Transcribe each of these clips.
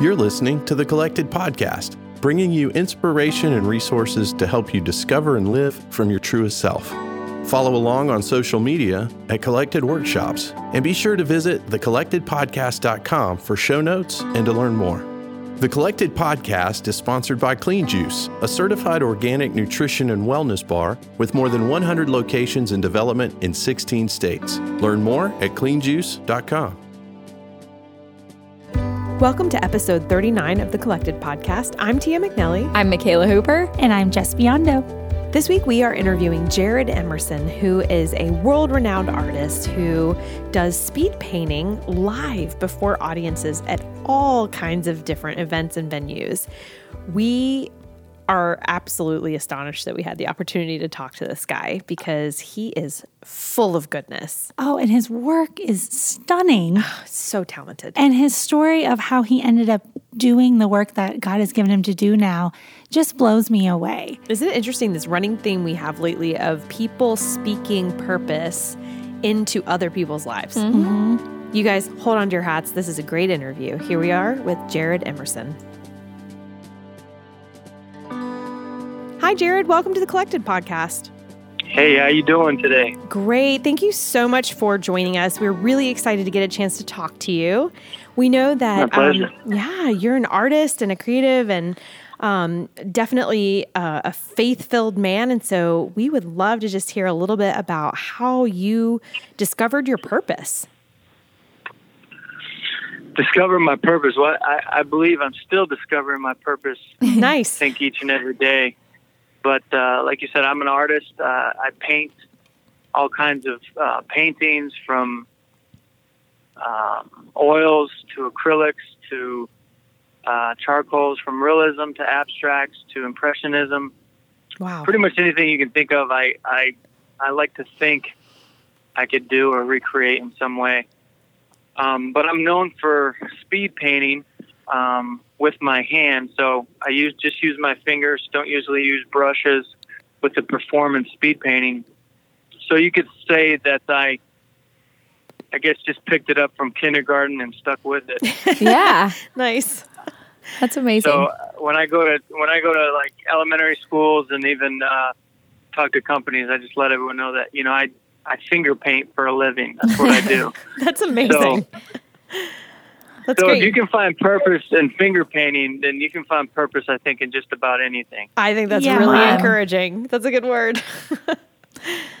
You're listening to the Collected Podcast, bringing you inspiration and resources to help you discover and live from your truest self. Follow along on social media at Collected Workshops, and be sure to visit thecollectedpodcast.com for show notes and to learn more. The Collected Podcast is sponsored by Clean Juice, a certified organic nutrition and wellness bar with more than 100 locations in development in 16 states. Learn more at cleanjuice.com. Welcome to episode 39 of the Collected Podcast. I'm Tia McNelly. I'm Michaela Hooper. And I'm Jess Biondo. This week we are interviewing Jared Emerson, who is a world renowned artist who does speed painting live before audiences at all kinds of different events and venues. We are absolutely astonished that we had the opportunity to talk to this guy because he is full of goodness. Oh, and his work is stunning. so talented. And his story of how he ended up doing the work that God has given him to do now just blows me away. Isn't it interesting this running theme we have lately of people speaking purpose into other people's lives? Mm-hmm. You guys, hold on to your hats. This is a great interview. Here we are with Jared Emerson. Hi, Jared. Welcome to the Collected Podcast. Hey, how you doing today? Great. Thank you so much for joining us. We're really excited to get a chance to talk to you. We know that, um, yeah, you're an artist and a creative and um, definitely uh, a faith filled man. And so we would love to just hear a little bit about how you discovered your purpose. Discover my purpose. Well, I, I believe I'm still discovering my purpose. nice. I think each and every day. But uh, like you said, I'm an artist. Uh, I paint all kinds of uh, paintings from um, oils to acrylics to uh, charcoals, from realism to abstracts to impressionism. Wow. Pretty much anything you can think of, I, I, I like to think I could do or recreate in some way. Um, but I'm known for speed painting. Um, with my hand. So I use just use my fingers. Don't usually use brushes with the performance speed painting. So you could say that I, I guess, just picked it up from kindergarten and stuck with it. yeah, nice. That's amazing. So uh, when I go to when I go to like elementary schools and even uh, talk to companies, I just let everyone know that you know I I finger paint for a living. That's what I do. That's amazing. So, that's so great. if you can find purpose in finger painting, then you can find purpose, I think, in just about anything. I think that's Yeah. really Wow. encouraging. That's a good word.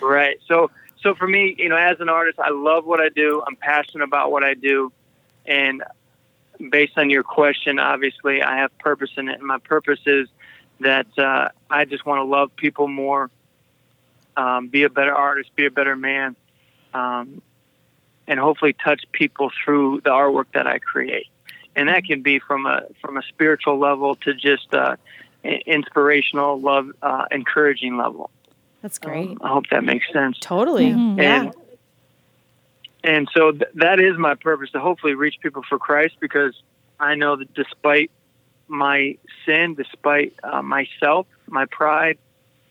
Right. So, so for me, you know, as an artist, I love what I do. I'm passionate about what I do, and based on your question, obviously, I have purpose in it. And my purpose is that uh, I just want to love people more, um, be a better artist, be a better man, um, and hopefully touch people through the artwork that I create. And that can be from a from a spiritual level to just uh, inspirational, love, uh, encouraging level. That's great. Um, I hope that makes sense. Totally. Mhm. Yeah. And and so th- that is my purpose to hopefully reach people for Christ because I know that despite my sin, despite uh, myself, my pride,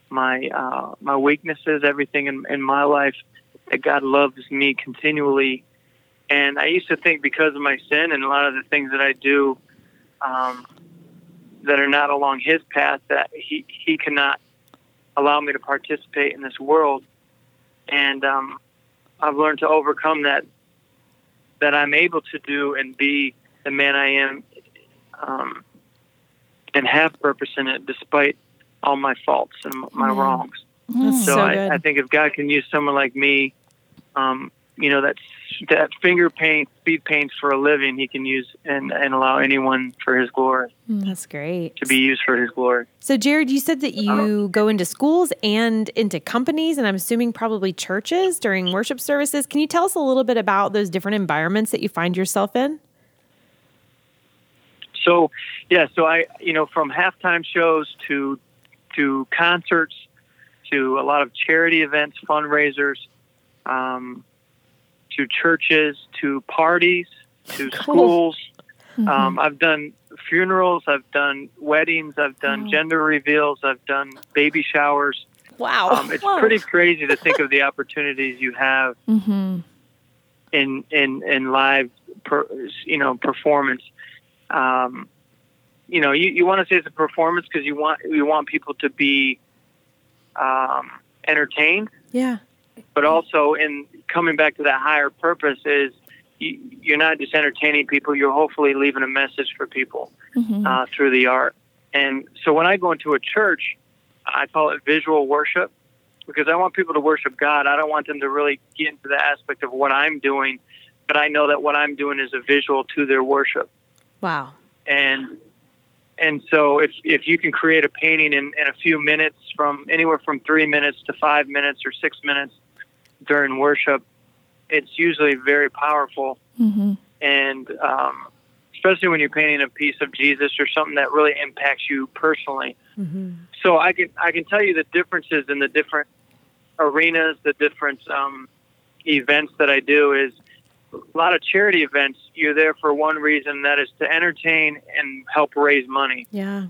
my uh, my weaknesses, everything in, in my life, that God loves me continually. And I used to think because of my sin and a lot of the things that I do um, that are not along His path, that He He cannot allow me to participate in this world. And um, I've learned to overcome that. That I'm able to do and be the man I am, um, and have purpose in it, despite all my faults and my Mm. wrongs. That's So, so I. I think if God can use someone like me, um, you know, that that finger paint, speed paints for a living, He can use and and allow anyone for His glory That's great. to be used for His glory. So, Jared, you said that you go into schools and into companies, and I'm assuming probably churches during worship services. Can you tell us a little bit about those different environments that you find yourself in? So, yeah, so I, you know, from halftime shows to to concerts to a lot of charity events, fundraisers, um, to churches, to parties, to Cool. schools. Um, I've done funerals, I've done weddings, I've done gender reveals, I've done baby showers. Wow. Um, it's pretty crazy to think of the opportunities you have Mm-hmm. in in in live, per, you know, performance. um, you know, you, you want to say it's a performance because you want you want people to be um, entertained, Yeah. but also in coming back to that higher purpose is you, you're not just entertaining people; you're hopefully leaving a message for people uh, through the art. And so when I go into a church, I call it visual worship because I want people to worship God. I don't want them to really get into the aspect of what I'm doing, but I know that what I'm doing is a visual to their worship. Wow. And and so if if you can create a painting in, in a few minutes from anywhere from three minutes to five minutes or six minutes during worship, it's usually very powerful. And um, especially when you're painting a piece of Jesus or something that really impacts you personally. So I can I can tell you the differences in the different arenas, the different um, events that I do is a lot of charity events. You're there for one reason, that is to entertain and help raise money. Yeah.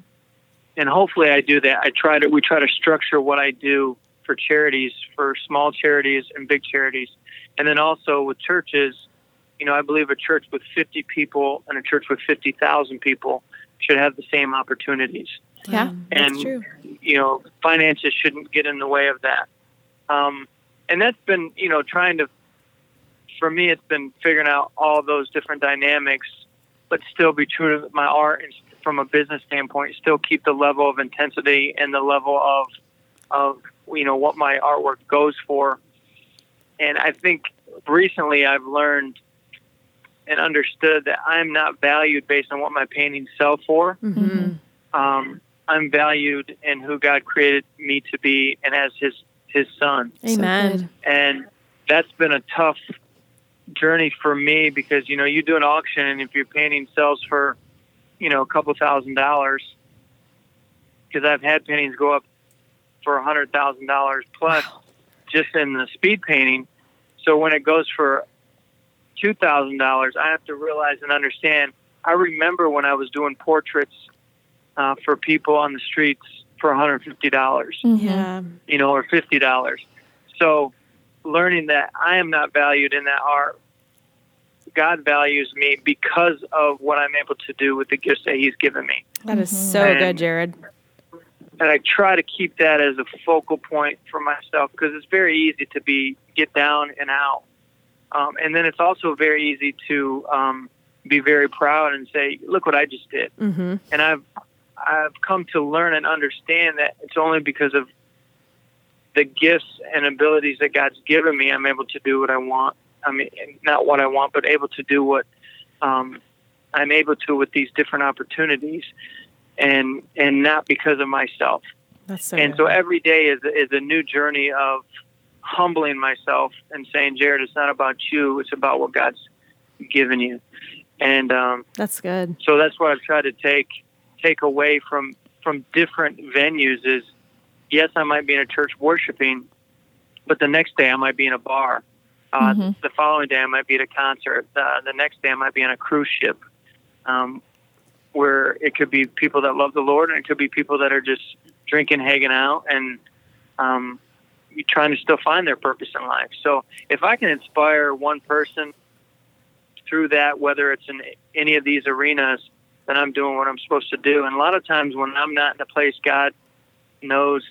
And hopefully, I do that. I try to we try to structure what I do for charities, for small charities and big charities, and then also with churches. You know, I believe a church with 50 people and a church with 50,000 people should have the same opportunities Yeah. That's and true. you know finances shouldn't get in the way of that um, and that's been you know trying to for me it's been figuring out all those different dynamics but still be true to my art and from a business standpoint still keep the level of intensity and the level of of you know what my artwork goes for. And i think recently i've learned and understood that i'm not valued based on what my paintings sell for. Um, I'm valued in who God created me to be and as His His Son, Amen. and that's been a tough journey for me because you know you do an auction and if your painting sells for you know a couple thousand dollars, because I've had paintings go up for a hundred thousand dollars plus just in the speed painting. So when it goes for two thousand dollars, I have to realize and understand. I remember when I was doing portraits uh, for people on the streets for one hundred fifty dollars, Yeah. you know, or fifty dollars. So learning that I am not valued in that art. God values me because of what I'm able to do with the gifts that He's given me. That is so And- good, Jared. and I try to keep that as a focal point for myself because it's very easy to be get down and out, um, and then it's also very easy to um, be very proud and say, "Look what I just did." Mm-hmm. And I've I've come to learn and understand that it's only because of the gifts and abilities that God's given me, I'm able to do what I want. I mean, not what I want, but able to do what um, I'm able to with these different opportunities, and and not because of myself. That's so and good. so every day is is a new journey of humbling myself and saying, Jared, it's not about you; it's about what God's given you. And um, That's good. so that's what I've tried to take take away from from different venues. Is yes, I might be in a church worshiping, but the next day I might be in a bar. Uh, The following day I might be at a concert. Uh, the next day I might be on a cruise ship, um, where it could be people that love the Lord, and it could be people that are just drinking, hanging out, and um, trying to still find their purpose in life. So if I can inspire one person through that, whether it's in any of these arenas, then I'm doing what I'm supposed to do. And a lot of times when I'm not in a place God knows,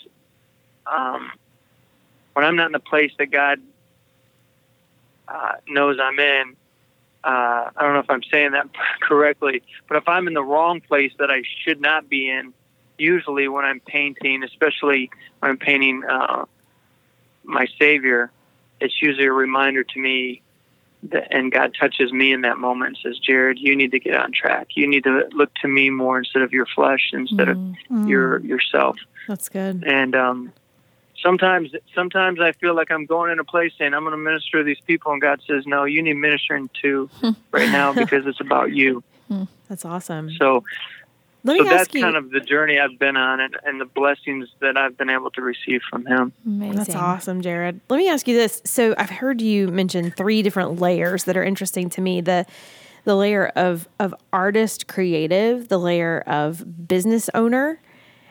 um, when I'm not in a place that God uh, knows I'm in, uh, I don't know if I'm saying that correctly, but if I'm in the wrong place that I should not be in, usually when I'm painting, especially when I'm painting uh, my Savior, it's usually a reminder to me that, and God touches me in that moment and says, Jared, you need to get on track. You need to look to me more instead of your flesh, instead of your yourself. That's good. And um, sometimes, sometimes I feel like I'm going in a place saying I'm going to minister to these people, and God says, No, you need ministering to right now because it's about you. Hmm, that's awesome. So, Let so me that's ask you. kind of the journey I've been on, and, and the blessings that I've been able to receive from Him. Amazing. That's awesome, Jared. Let me ask you this. So I've heard you mention three different layers that are interesting to me. The the layer of of artist creative, the layer of business owner,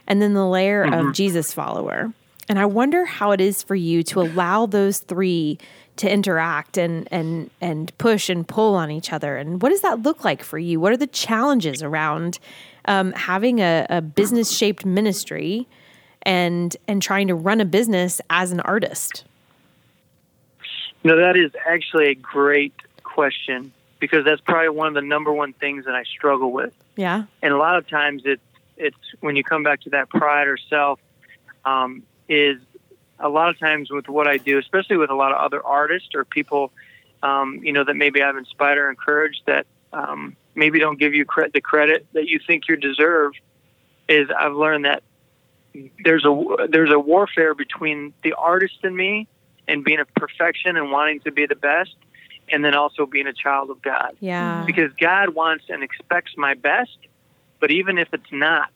and then the layer of mm-hmm. Jesus follower. And I wonder how it is for you to allow those three to interact and and and push and pull on each other. And what does that look like for you? What are the challenges around um, having a, a business shaped ministry and and trying to run a business as an artist? No, that is actually a great question because that's probably one of the number one things that I struggle with. Yeah. And a lot of times it's it's when you come back to that pride or self um, is a lot of times with what I do, especially with a lot of other artists or people, um, you know, that maybe I've inspired or encouraged that um, maybe don't give you cre- the credit that you think you deserve. Is I've learned that there's a there's a warfare between the artist and me and being a perfection and wanting to be the best, and then also being a child of God. Yeah. Because God wants and expects my best, but even if it's not,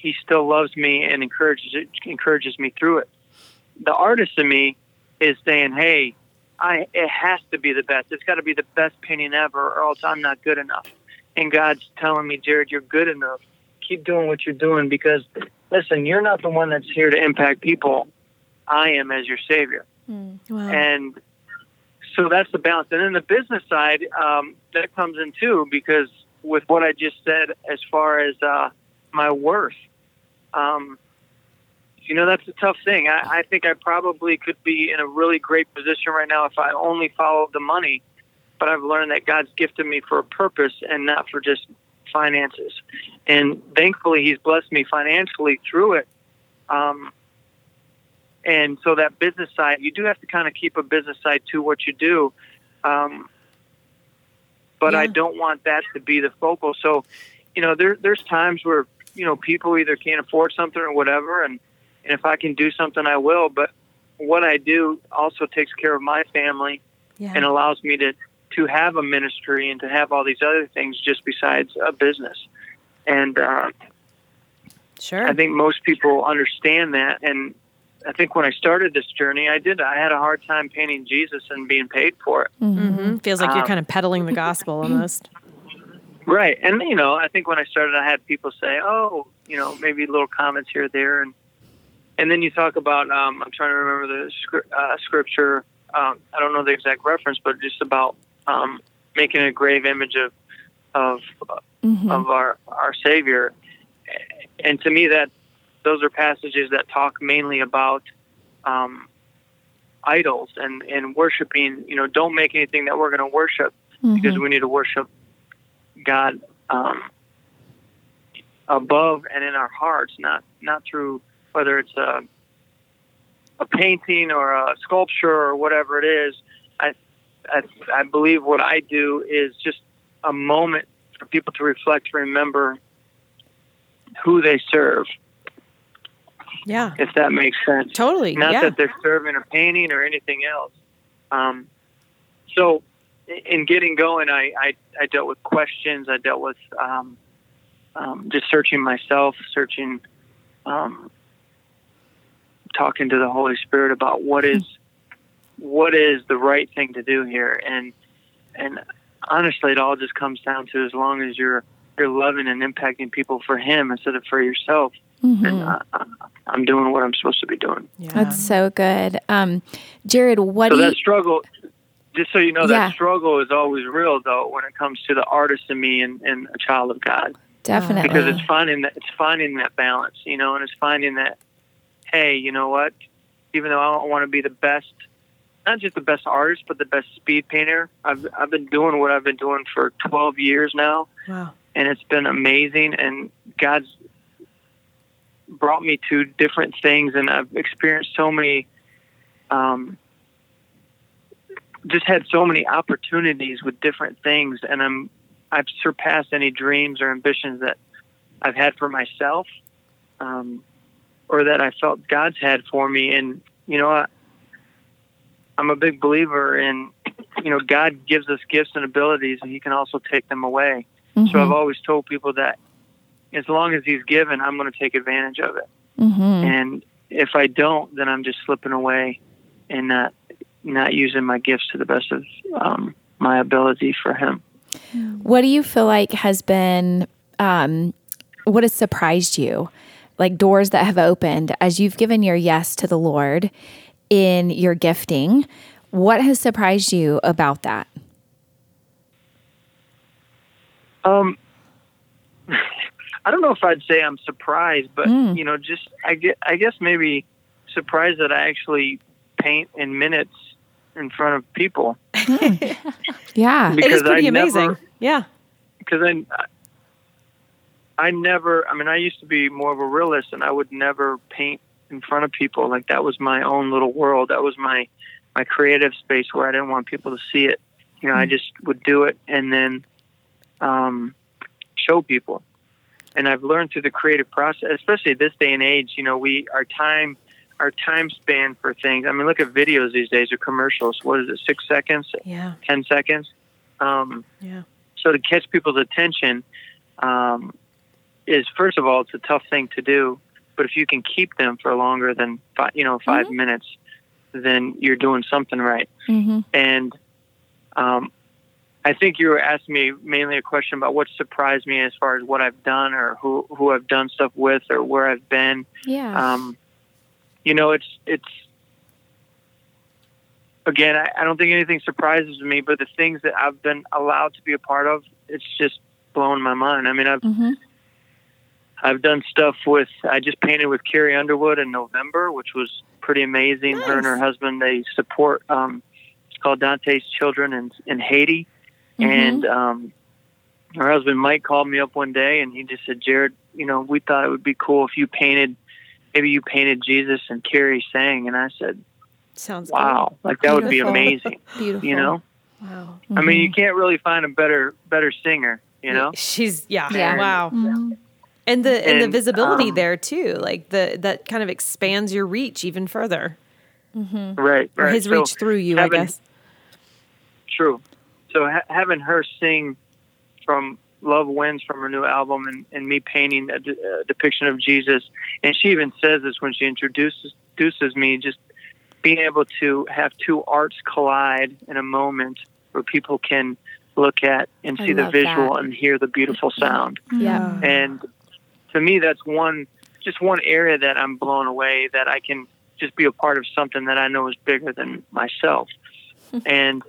He still loves me and encourages encourages me through it. The artist in me is saying, "Hey, I it has to be the best. It's got to be the best painting ever, or else I'm not good enough." And God's telling me, "Jared, you're good enough. Keep doing what you're doing because listen, you're not the one that's here to impact people. I am as your savior." Wow. and so that's the balance. And then the business side um, that comes in too, because with what I just said, as far as uh, my worth, um, you know, that's a tough thing. I, I think I probably could be in a really great position right now if I only followed the money. But I've learned that God's gifted me for a purpose and not for just finances. And thankfully, He's blessed me financially through it. Um, and so that business side, you do have to kind of keep a business side to what you do. Um, but I don't want that to be the focal. So, you know, there, there's times where, you know, people either can't afford something or whatever. And, and if I can do something, I will. But what I do also takes care of my family yeah. and allows me to, to have a ministry and to have all these other things just besides a business. And, uh, sure. I think most people understand that, and I think when I started this journey, I did. I had a hard time painting Jesus and being paid for it. hmm Feels like you're Um, kind of peddling the gospel almost. Right, and you know, I think when I started, I had people say, "Oh, you know, maybe little comments here or there," and and then you talk about. Um, I'm trying to remember the uh, scripture. Um, I don't know the exact reference, but just about um, making a grave image of of of our our Savior. And to me, that those are passages that talk mainly about um, idols and and worshiping. You know, don't make anything that we're going to worship because we need to worship God um, above and in our hearts, not not through whether it's a a painting or a sculpture or whatever it is. I I, I believe what I do is just a moment for people to reflect, remember who they serve, Yeah. if that makes sense. Totally. Not yeah. that they're serving a painting or anything else. Um, so, in getting going, I, I, I dealt with questions. I dealt with um, um, just searching myself, searching, um, talking to the Holy Spirit about what is what is the right thing to do here, and and honestly, it all just comes down to as long as you're you're loving and impacting people for Him instead of for yourself, and uh, I'm doing what I'm supposed to be doing. yeah. That's so good. Um, Jared, what So do you, that struggle, just so you know, Yeah. that struggle is always real though when it comes to the artist in me and, and a child of God, definitely because it's finding that it's finding that balance, you know, and it's finding that, hey, you know what, even though I don't want to be the best, not just the best artist, but the best speed painter. I've I've been doing what I've been doing for 12 years now, wow. and it's been amazing. And God's brought me to different things, and I've experienced so many, um, just had so many opportunities with different things, and I'm I've surpassed any dreams or ambitions that I've had for myself, um, or that I felt God's had for me. And you know, I, I'm a big believer in, you know, God gives us gifts and abilities, and He can also take them away. So I've always told people that as long as He's given, I'm going to take advantage of it. Mm-hmm. And if I don't, then I'm just slipping away and not not using my gifts to the best of um, my ability for Him. What do you feel like has been, um, what has surprised you? Like doors that have opened as you've given your yes to the Lord in your gifting. What has surprised you about that? Um, I don't know if I'd say I'm surprised, but Mm. you know, just I get, I guess maybe surprised that I actually paint in minutes in front of people Yeah. It because is pretty I amazing. never, yeah. because I, I never. I mean, I used to be more of a realist, and I would never paint in front of people. Like that was my own little world. That was my my creative space where I didn't want people to see it. You know, I just would do it and then um, show people. And I've learned through the creative process, especially this day and age. You know, we our time our time span for things. I mean, look at videos these days or commercials. What is it? Six seconds, Yeah. ten seconds. Um, Yeah. so to catch people's attention um, is first of all it's a tough thing to do but if you can keep them for longer than five, you know 5 minutes then you're doing something right hmm and um, I think you were asking me mainly a question about what surprised me as far as what I've done or who who I've done stuff with or where I've been Yeah. um, you know, it's it's again. I, I don't think anything surprises me, but the things that I've been allowed to be a part of, it's just blown my mind. I mean, I've hmm I've done stuff with. I just painted with Carrie Underwood in November, which was pretty amazing. Her and her husband they support. Um, it's called Danita's Children in in Haiti, Mm-hmm. and um, her husband Mike called me up one day and he just said, Jared, you know, we thought it would be cool if you painted, maybe you painted Jesus and Carrie sang. And I said, Sounds wow, like that would be amazing. Beautiful. You know, Cool. Wow. I mean, you can't really find a better better singer. You know, She's yeah. Yeah. Wow. And the and, the visibility um, there too. Like the that kind of expands your reach even further. right? Or right. his So reach through you, I guess. True. So ha- having her sing from Love Wins from her new album and, and me painting a, de- a depiction of Jesus. And she even says this when she introduces, introduces me, just being able to have two arts collide in a moment where people can look at and see the visual that. and hear the beautiful sound. Yeah. And to me, that's one, just one area that I'm blown away that I can just be a part of something that I know is bigger than myself. and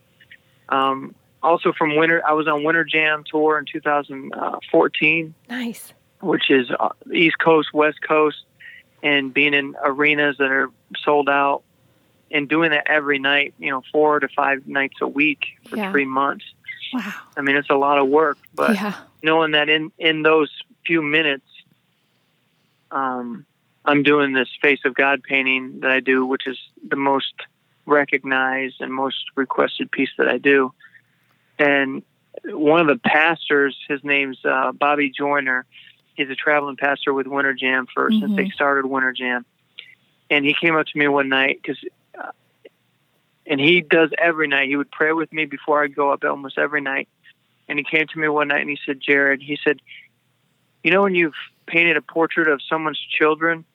um, also from Winter, I was on Winter Jam tour in 2014, Nice. which is uh, East Coast, West Coast, and being in arenas that are sold out and doing that every night, you know, four to five nights a week for Yeah. three months. Wow. I mean, it's a lot of work, but yeah. knowing that in in those few minutes um i'm doing this face of god painting that i do which is the most recognized and most requested piece that i do and one of the pastors his name's uh, bobby joyner he's a traveling pastor with winter jam for since they started winter jam. And he came up to me one night because uh, and he does every night. He would pray with me before i go up almost every night. And he came to me one night and he said, Jared, he said, you know, when you've painted a portrait of someone's children,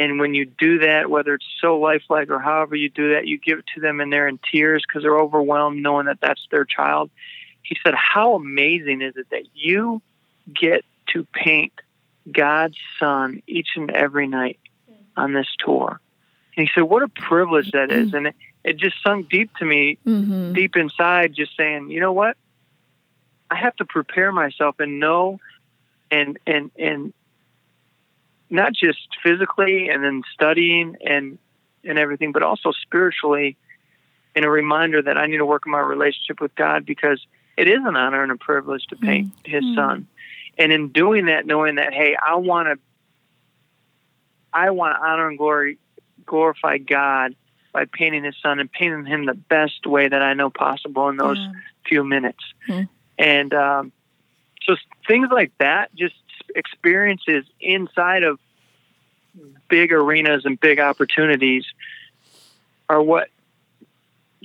and when you do that, whether it's so lifelike or however you do that, you give it to them and they're in tears because they're overwhelmed knowing that that's their child. He said, How amazing is it that you get to paint God's son each and every night on this tour? And he said, What a privilege that is. And it, it just sunk deep to me hmm deep inside just saying, you know what? I have to prepare myself and know and and and not just physically and then studying and and everything, but also spiritually and a reminder that I need to work on my relationship with God because it is an honor and a privilege to paint his son. And in doing that, knowing that, hey, I want to I want to honor and glory glorify God by painting his son and painting him the best way that I know possible in those few minutes. Hmm. And um, so things like that, just experiences inside of big arenas and big opportunities, are what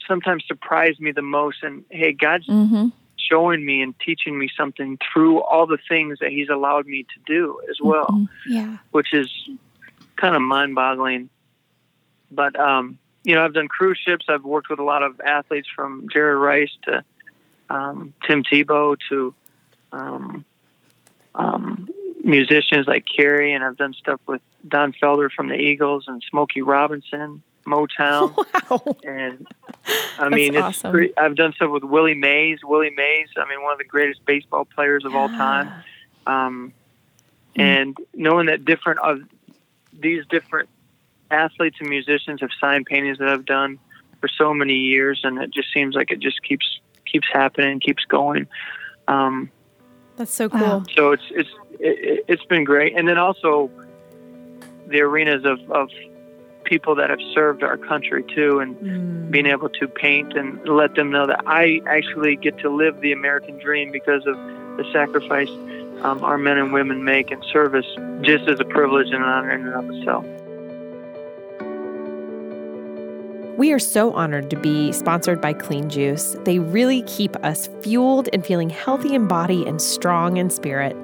sometimes surprise me the most. And hey, God's hmm showing me and teaching me something through all the things that He's allowed me to do as well Mm-hmm. Yeah. which is kind of mind-boggling. But um, you know, I've done cruise ships. I've worked with a lot of athletes from Jerry Rice to um, Tim Tebow to um, um, musicians like Carrie, and I've done stuff with Don Felder from the Eagles and Smokey Robinson, Motown, Wow. and I mean, it's awesome. pre- I've done stuff with Willie Mays. Willie Mays, I mean, one of the greatest baseball players of all time. Um, and knowing that different of these different athletes and musicians have signed paintings that I've done for so many years, and it just seems like it just keeps keeps happening, keeps going. Um, That's so cool. Wow. so it's it's it, it's been great, and then also the arenas of, of people that have served our country too, and Mm. being able to paint and let them know that I actually get to live the American dream because of the sacrifice um, our men and women make in service, just as a privilege and an honor in and of itself. We are so honored to be sponsored by Clean Juice. They really keep us fueled and feeling healthy in body and strong in spirit.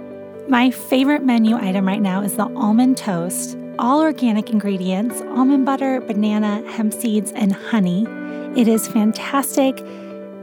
My favorite menu item right now is the almond toast. All organic ingredients almond butter, banana, hemp seeds, and honey. It is fantastic.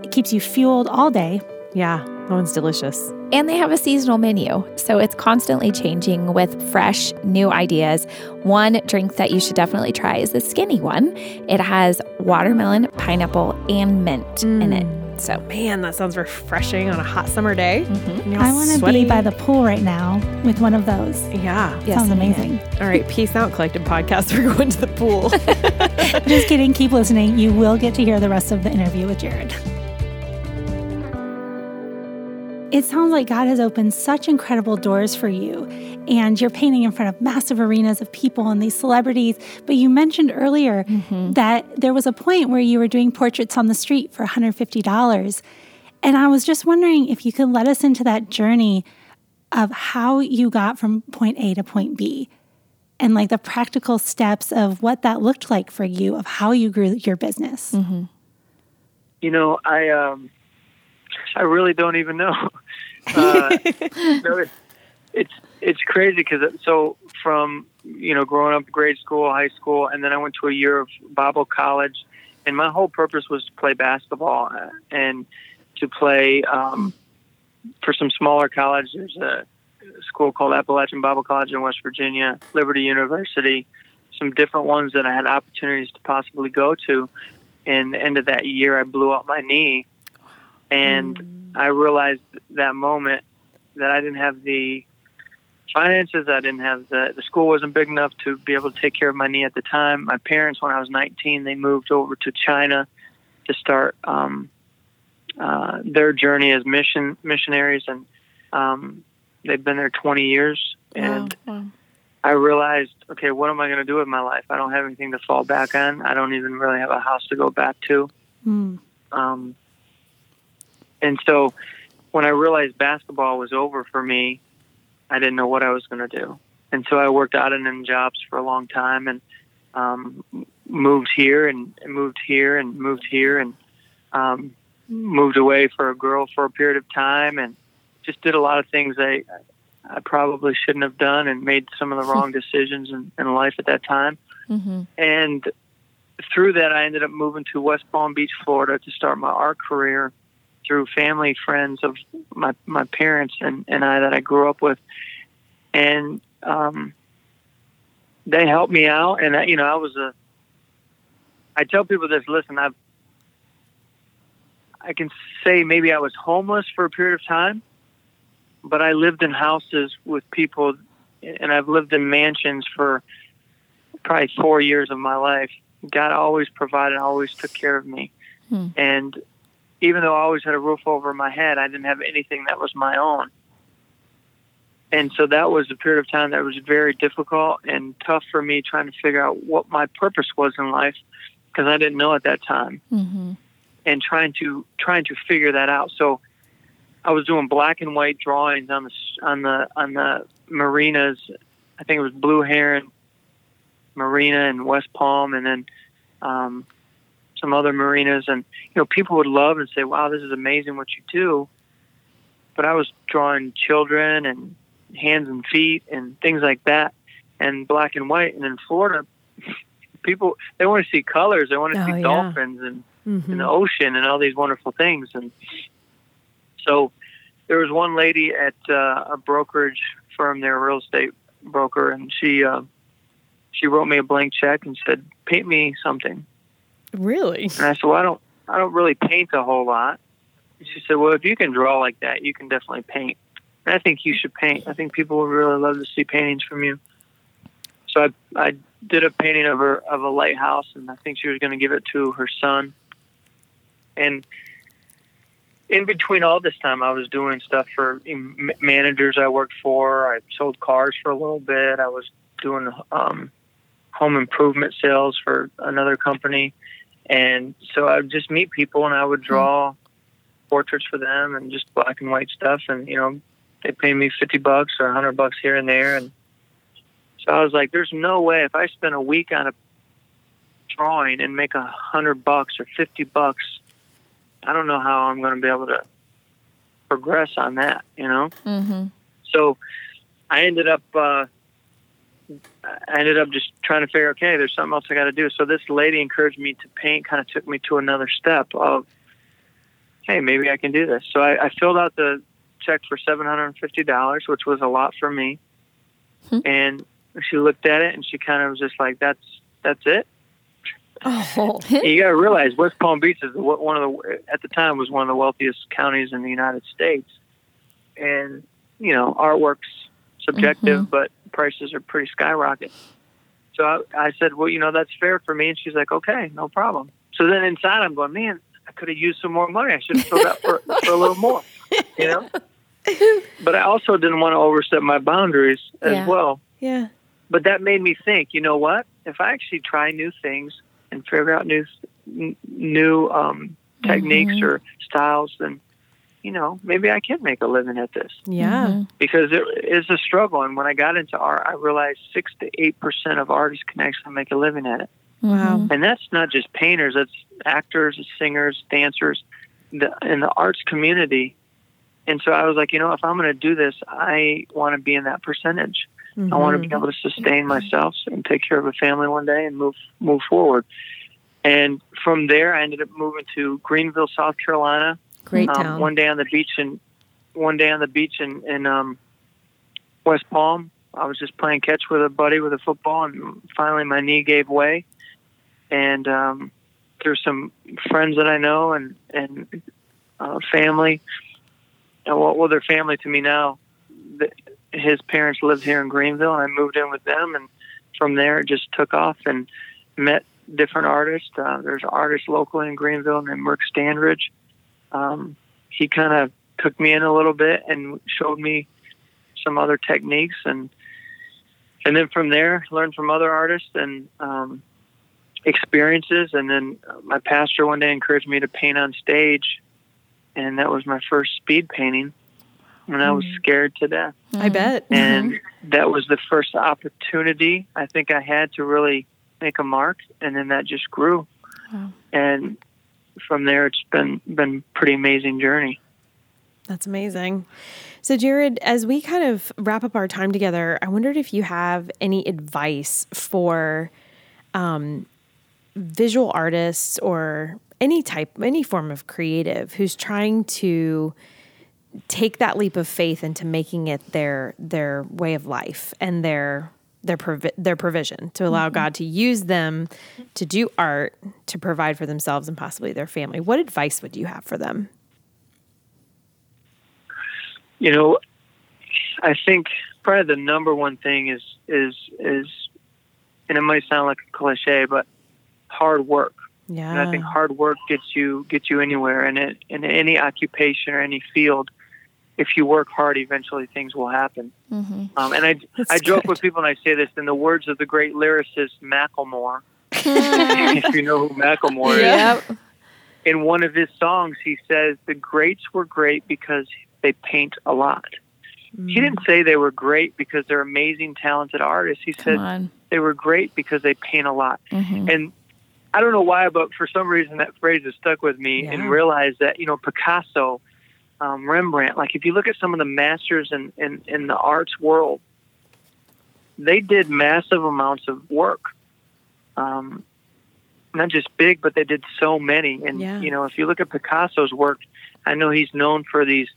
It keeps you fueled all day. Yeah, that one's delicious. And they have a seasonal menu, so it's constantly changing with fresh, new ideas. One drink that you should definitely try is the skinny one. It has watermelon, pineapple, and mint in it. Mm. So, Man, that sounds refreshing on a hot summer day. Mm-hmm. You're I want to be by the pool right now with one of those. Yeah. Yes, Sounds amazing. All right, peace out, Collective Podcast. We're going to the pool. Just kidding. Keep listening. You will get to hear the rest of the interview with Jared. It sounds like God has opened such incredible doors for you, and you're painting in front of massive arenas of people and these celebrities. But you mentioned earlier that there was a point where you were doing portraits on the street for $150. And I was just wondering if you could let us into that journey of how you got from point A to point B and like the practical steps of what that looked like for you of how you grew your business. You know, I um, I really don't even know. Uh, no, it, it's it's crazy because so from you know growing up grade school, high school, and then I went to a year of Bible college, and my whole purpose was to play basketball uh, and to play um, for some smaller colleges. There's a school called Appalachian Bible College in West Virginia, Liberty University, some different ones that I had opportunities to possibly go to. And the end of that year, I blew out my knee, and I realized that moment that I didn't have the finances. I didn't have the the school wasn't big enough to be able to take care of my knee at the time. My parents, when I was 19, they moved over to China to start um, uh, their journey as mission missionaries, and um, they've been there 20 years. And wow. I realized, okay, what am I going to do with my life? I don't have anything to fall back on. I don't even really have a house to go back to. Mm. Um, and so when I realized basketball was over for me, I didn't know what I was going to do. And so I worked out and in jobs for a long time and um, moved here and, moved here and moved here and um, moved away for a girl for a period of time and just did a lot of things I, I probably shouldn't have done and made some of the wrong decisions in, in life at that time. hmm And through that, I ended up moving to West Palm Beach, Florida, to start my art career through family friends of my my parents and and I that I grew up with, and um, they helped me out. And I, you know, I was a. I tell people this. Listen, I've. I can say maybe I was homeless for a period of time, but I lived in houses with people, and I've lived in mansions for probably four years of my life. God always provided, always took care of me. Hmm. And even though I always had a roof over my head, I didn't have anything that was my own. And so that was a period of time that was very difficult and tough for me trying to figure out what my purpose was in life because I didn't know at that time hmm and trying to trying to figure that out. So I was doing black and white drawings on the on the on the marinas. I think it was Blue Heron Marina in West Palm, and then um, some other marinas. And you know, people would love and say, "Wow, this is amazing what you do." But I was drawing children and hands and feet and things like that, and black and white. And in Florida, people they want to see colors. They want to Oh, see yeah. dolphins and Mhm. in the ocean and all these wonderful things. And so there was one lady at uh, a brokerage firm there, a real estate broker, and she uh, she wrote me a blank check and said, "Paint me something." Really? And I said, "Well, I don't, I don't really paint a whole lot." And she said, "Well, if you can draw like that, you can definitely paint." And I think you should paint. I think people would really love to see paintings from you. So I, I did a painting of her of a lighthouse, and I think she was going to give it to her son. And in between all this time, I was doing stuff for managers I worked for. I sold cars for a little bit. I was doing um, home improvement sales for another company, and so I would just meet people and I would draw portraits for them and just black and white stuff. And you know, they pay me fifty bucks or a hundred bucks here and there, and so I was like, "There's no way if I spend a week on a drawing and make a hundred bucks or fifty bucks, I don't know how I'm going to be able to progress on that." You know. Mm-hmm. So I ended up uh, I ended up just trying to figure, okay, there's something else I got to do. So this lady encouraged me to paint, kind of took me to another step of, hey, maybe I can do this. So I, I filled out the check for seven hundred and fifty dollars, which was a lot for me. Hmm. And she looked at it and she kind of was just like, "That's that's it." Oh, you got to realize West Palm Beach is one of the at the time was one of the wealthiest counties in the United States, and you know artwork's subjective, but prices are pretty skyrocket. So I, I said, well, you know that's fair for me, and she's like, okay, no problem. So then inside I'm going, man, I could have used some more money. I should have filled out for, for a little more, you know. But I also didn't want to overstep my boundaries as Yeah. well yeah. but that made me think you know what if i actually try new things and figure out new new um techniques or styles then you know maybe i can make a living at this. Yeah. Mm-hmm. because it is a struggle. And when i got into art i realized six to eight percent of artists can actually make a living at it. Mm-hmm. Wow. and that's not just painters. That's actors singers dancers the, in the arts community. And so i was like you know if i'm going to do this i want to be in that percentage. I want to be mm-hmm. able to sustain myself and take care of a family one day and move move forward. And from there, I ended up moving to Greenville, South Carolina. Great Um, town. one day on the beach and one day on the beach in, in um, West Palm. I was just playing catch with a buddy with a football, and finally my knee gave way. And um, through some friends that I know and and uh, family, and well, well, they're family to me now. th- His parents lived here in Greenville, and I moved in with them. And from there, it just took off and met different artists. Uh, there's artists locally in Greenville named Merck Standridge. Um, he kind of took me in a little bit and showed me some other techniques, and and then from there, learned from other artists and um, experiences. And then uh, my pastor one day encouraged me to paint on stage, and that was my first speed painting. And I was scared to death. I bet. And that was the first opportunity I think I had to really make a mark, and then that just grew. Wow. And from there, it's been been pretty amazing journey. That's amazing. So, Jared, as we kind of wrap up our time together, I wondered if you have any advice for um, visual artists or any type, any form of creative who's trying to take that leap of faith into making it their their way of life and their their provi- their provision to allow mm-hmm. God to use them to do art to provide for themselves and possibly their family. What advice would you have for them? You know, I think probably the number one thing is is is, and it might sound like a cliche, but hard work. Yeah. And I think hard work gets you gets you anywhere, and it, in any occupation or any field. If you work hard, eventually things will happen. Um, and I That's I joke good. with people and I say this in the words of the great lyricist Macklemore. if you know who Macklemore is, in one of his songs, he says the greats were great because they paint a lot. He didn't say they were great because they're amazing, talented artists. He Come said on. they were great because they paint a lot. Mhm. And I don't know why, but for some reason that phrase has stuck with me Yeah. and realized that, you know, Picasso, um, Rembrandt, like if you look at some of the masters in, in, in the arts world, they did massive amounts of work. Um, not just big, but they did so many. And, Yeah. you know, if you look at Picasso's work, I know he's known for these,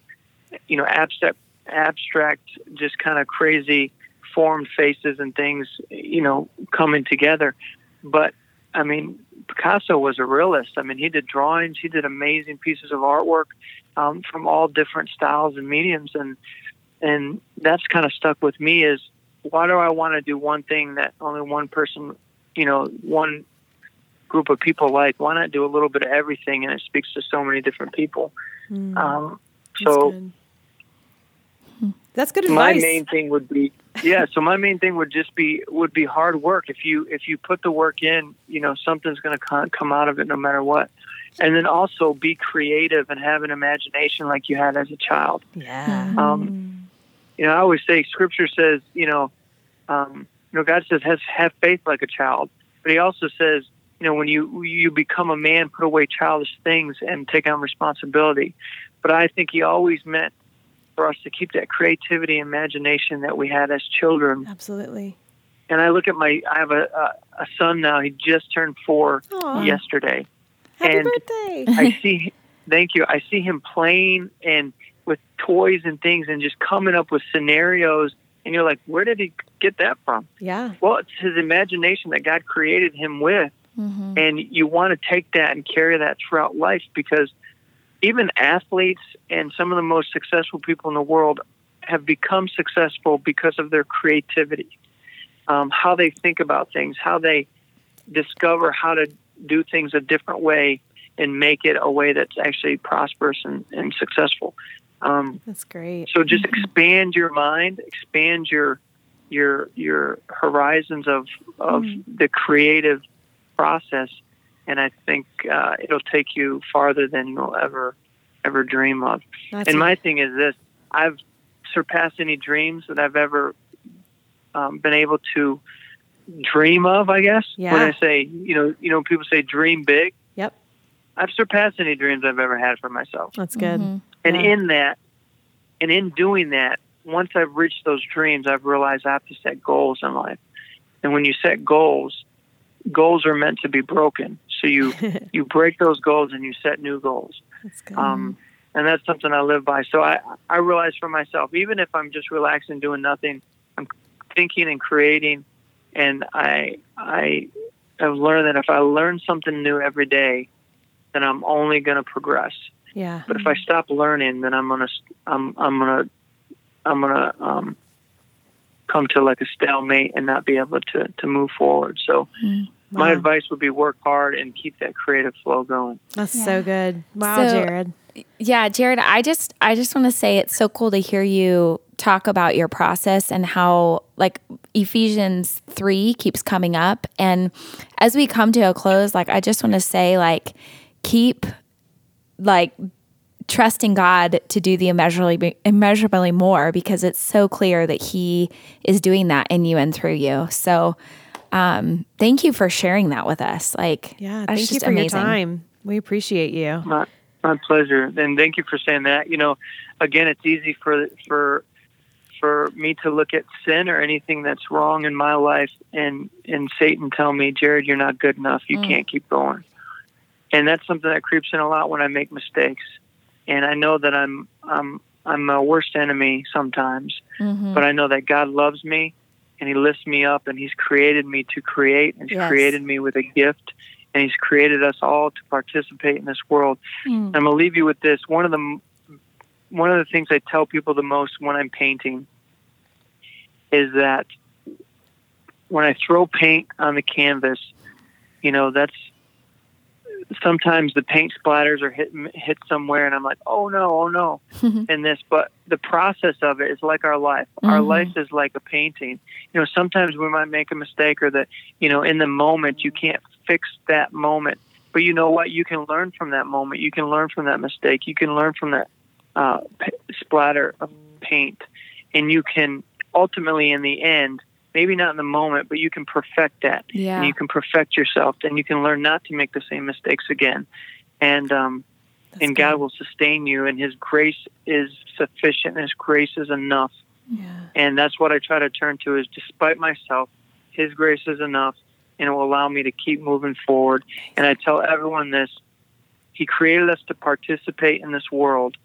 you know, abstract, abstract, just kind of crazy formed faces and things, you know, coming together. But I mean, Picasso was a realist. I mean, he did drawings, he did amazing pieces of artwork um, from all different styles and mediums, and and that's kind of stuck with me. Is why do I want to do one thing that only one person, you know, one group of people like? Why not do a little bit of everything? And it speaks to so many different people. Mm, um, so. Good. That's good advice. My main thing would be yeah. So my main thing would just be would be hard work. If you if you put the work in, you know something's going to come out of it no matter what. And then also be creative and have an imagination like you had as a child. Yeah. Um, you know, I always say Scripture says, you know, um, you know, God says has have faith like a child, but He also says, you know, when you you become a man, put away childish things and take on responsibility. But I think He always meant for us to keep that creativity and imagination that we had as children. Absolutely. And I look at my, I have a, a, a son now. He just turned four Aww. yesterday. Happy and birthday. I see, thank you. I see him playing and with toys and things and just coming up with scenarios. And you're like, where did he get that from? Yeah. Well, it's his imagination that God created him with. Mm-hmm. And you want to take that and carry that throughout life because even athletes and some of the most successful people in the world have become successful because of their creativity, um, how they think about things, how they discover how to do things a different way and make it a way that's actually prosperous and, and successful. Um, that's great. So just expand your mind, expand your your your horizons of of mm. the creative process and I think uh, it'll take you farther than you'll ever ever dream of. That's and it. my thing is this: I've surpassed any dreams that I've ever um, been able to dream of. I guess Yeah. when I say, you know, you know, people say dream big. Yep. I've surpassed any dreams I've ever had for myself. That's good. Mhm. And Yeah. in that, and in doing that, once I've reached those dreams, I've realized I have to set goals in life. And when you set goals, goals are meant to be broken. So you you break those goals and you set new goals. That's good. Um, and that's something I live by. So I I realize for myself, even if I'm just relaxing, doing nothing, I'm thinking and creating, and I I have learned that if I learn something new every day, then I'm only going to progress. yeah. But if I stop learning, then I'm gonna I'm I'm gonna I'm gonna um, come to like a stalemate and not be able to to move forward. So my Wow. advice would be work hard and keep that creative flow going. That's Yeah. so good. Wow, So- Jared. Yeah, Jared, I just I just want to say it's so cool to hear you talk about your process and how like Ephesians 3 keeps coming up and as we come to a close like I just want to say like keep like trusting God to do the immeasurably immeasurably more because it's so clear that he is doing that in you and through you. So um thank you for sharing that with us. Like Yeah. that's Thank you just for amazing. your time. We appreciate you. My my pleasure, and thank you for saying that. You know, again, it's easy for for for me to look at sin or anything that's wrong in my life, and and Satan tell me, Jared, you're not good enough. You can't keep going. And that's something that creeps in a lot when I make mistakes, and I know that I'm I'm I'm my worst enemy sometimes, Mhm. but I know that God loves me, and He lifts me up, and He's created me to create, and He's Yes. created me with a gift, and He's created us all to participate in this world. Mm. I'm gonna leave you with this. One of the one of the things I tell people the most when I'm painting is that when I throw paint on the canvas, you know, that's sometimes the paint splatters are hit hit somewhere, and I'm like, oh no, oh no, in this. But the process of it is like our life. Our Mhm. life is like a painting. You know, sometimes we might make a mistake, or that you know, in the moment you can't fix that moment. But you know what? You can learn from that moment. You can learn from that mistake. You can learn from that uh, p- splatter of paint, and you can ultimately, in the end, maybe not in the moment, but you can perfect that. Yeah. and you can perfect yourself and you can learn not to make the same mistakes again. And um That's and god will sustain you and his grace is sufficient and his grace is enough. Yeah. and that's what i try to turn to is despite myself his grace is enough and it will allow me to keep moving forward. And i tell everyone this he created us to participate in this world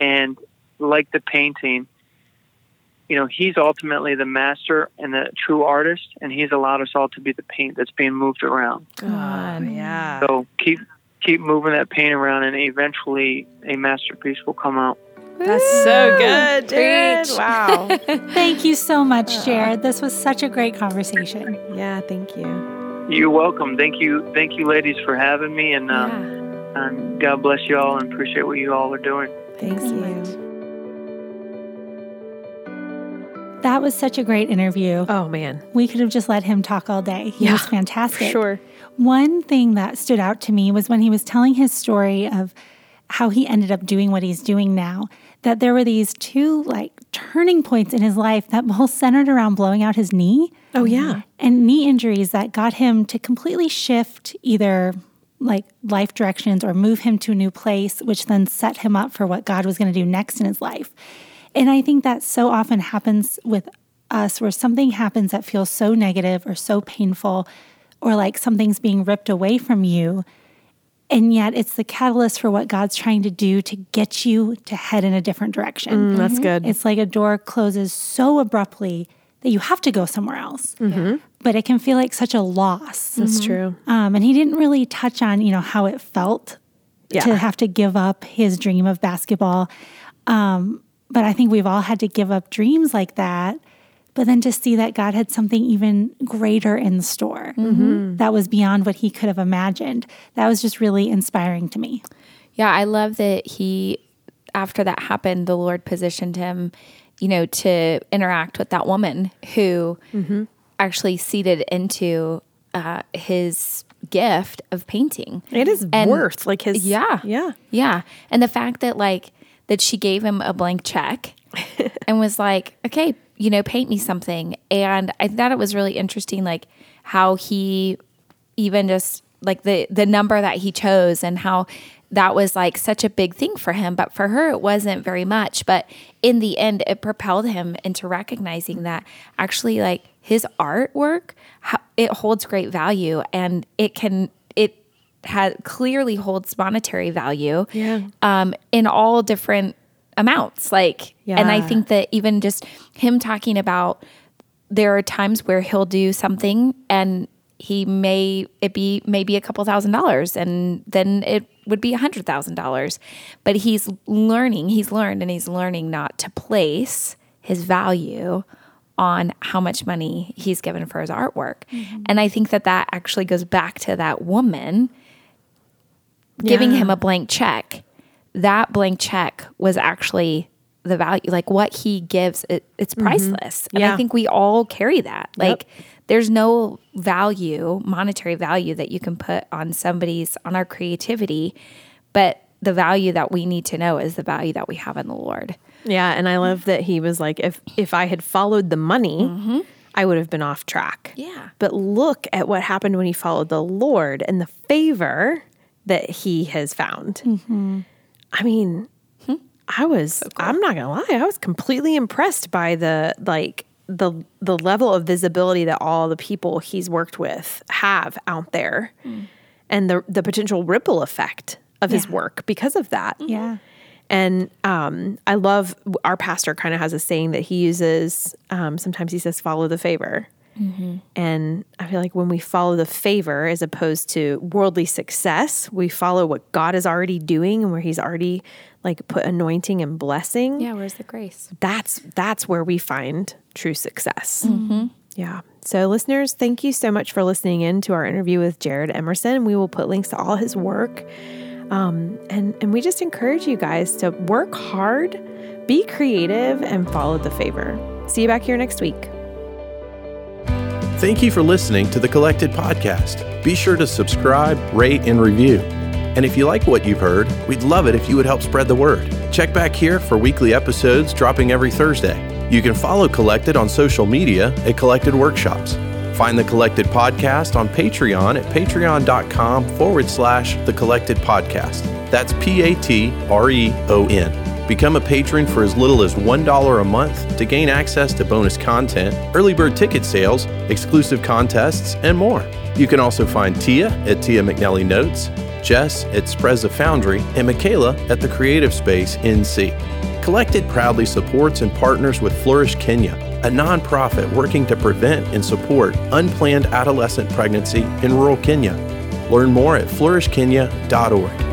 and like the painting you know, He's ultimately the master and the true artist, and He's allowed us all to be the paint that's being moved around. God, yeah. So keep keep moving that paint around, and eventually a masterpiece will come out. That's so good, Jared. Preach. Wow. Thank you so much, Jared. This was such a great conversation. yeah, thank you. You're welcome. Thank you, thank you, ladies, for having me, and uh, and God bless you all, and appreciate what you all are doing. Thank so you. much. That was such a great interview. Oh man. We could have just let him talk all day. He Yeah, was fantastic. Sure. One thing that stood out to me was when he was telling his story of how he ended up doing what he's doing now, that there were these two like turning points in his life that both centered around blowing out his knee Oh yeah. and knee injuries that got him to completely shift either like life directions or move him to a new place, which then set him up for what God was going to do next in his life. And I think that so often happens with us where something happens that feels so negative or so painful, or like something's being ripped away from you. And yet it's the catalyst for what God's trying to do to get you to head in a different direction. Mm, that's good. It's like a door closes so abruptly that you have to go somewhere else. But it can feel like such a loss. That's true. Um, and he didn't really touch on, you know, how it felt Yeah. to have to give up his dream of basketball. Um, but I think we've all had to give up dreams like that. But then to see that God had something even greater in store that was beyond what he could have imagined, that was just really inspiring to me. Yeah, I love that he, after that happened, the Lord positioned him, you know, to interact with that woman who actually seeded into uh, his gift of painting. It is And- worth like his Yeah. Yeah. Yeah. And the fact that, like, that she gave him a blank check and was like, okay, you know, paint me something. And I thought it was really interesting, like, how he even just like the the number that he chose and how that was like such a big thing for him but for her it wasn't very much but in the end it propelled him into recognizing that actually like his artwork it holds great value and it can has clearly holds monetary value Yeah. um in all different amounts like and i think that even just him talking about there are times where he'll do something and he may it be maybe a couple thousand dollars and then it would be a hundred thousand dollars. But he's learning he's learned and he's learning not to place his value on how much money he's given for his artwork. And i think that that actually goes back to that woman giving Yeah. him a blank check that blank check was actually the value like what he gives it, it's mm-hmm. priceless. And i think we all carry that. Like there's no value monetary value that you can put on somebody's on our creativity but the value that we need to know is the value that we have in the lord. Yeah, and I love that he was like, if if I had followed the money, mm-hmm. I would have been off track. Yeah. But look at what happened when he followed the Lord and the favor that he has found. I mean, I was I'm not gonna lie, I was completely impressed by the like the the level of visibility that all the people he's worked with have out there and the the potential ripple effect of his work because of that. Yeah. And um, I love our pastor kind of has a saying that he uses. Um, sometimes he says, "Follow the favor," and I feel like when we follow the favor as opposed to worldly success, we follow what God is already doing and where He's already like put anointing and blessing. yeah where's the grace That's that's where we find true success. Yeah. So, listeners, thank you so much for listening in to our interview with Jared Emerson. We will put links to all his work. Um, and, and we just encourage you guys to work hard, be creative, and follow the favor. See you back here next week. Thank you for listening to the Collected Podcast. Be sure to subscribe, rate, and review. And if you like what you've heard, we'd love it if you would help spread the word. Check back here for weekly episodes dropping every Thursday. You can follow Collected on social media at Collected Workshops. Find the Collected Podcast on Patreon at patreon.com forward slash the Collected Podcast. That's P A T R E O N. Become a patron for as little as $1 a month to gain access to bonus content, early bird ticket sales, exclusive contests, and more. You can also find Tia at Tia McNelly Notes, Jess at Spreza Foundry, and Michaela at the Creative Space NC. Collected proudly supports and partners with Flourish Kenya, a nonprofit working to prevent and support unplanned adolescent pregnancy in rural Kenya. Learn more at flourishkenya.org.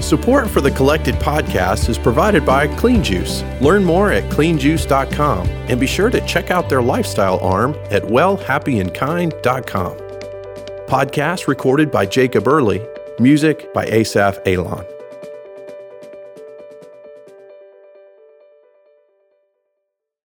Support for the Collected podcast is provided by Clean Juice. Learn more at cleanjuice.com and be sure to check out their lifestyle arm at wellhappyandkind.com. Podcast recorded by Jacob Early, music by Asaf Alon.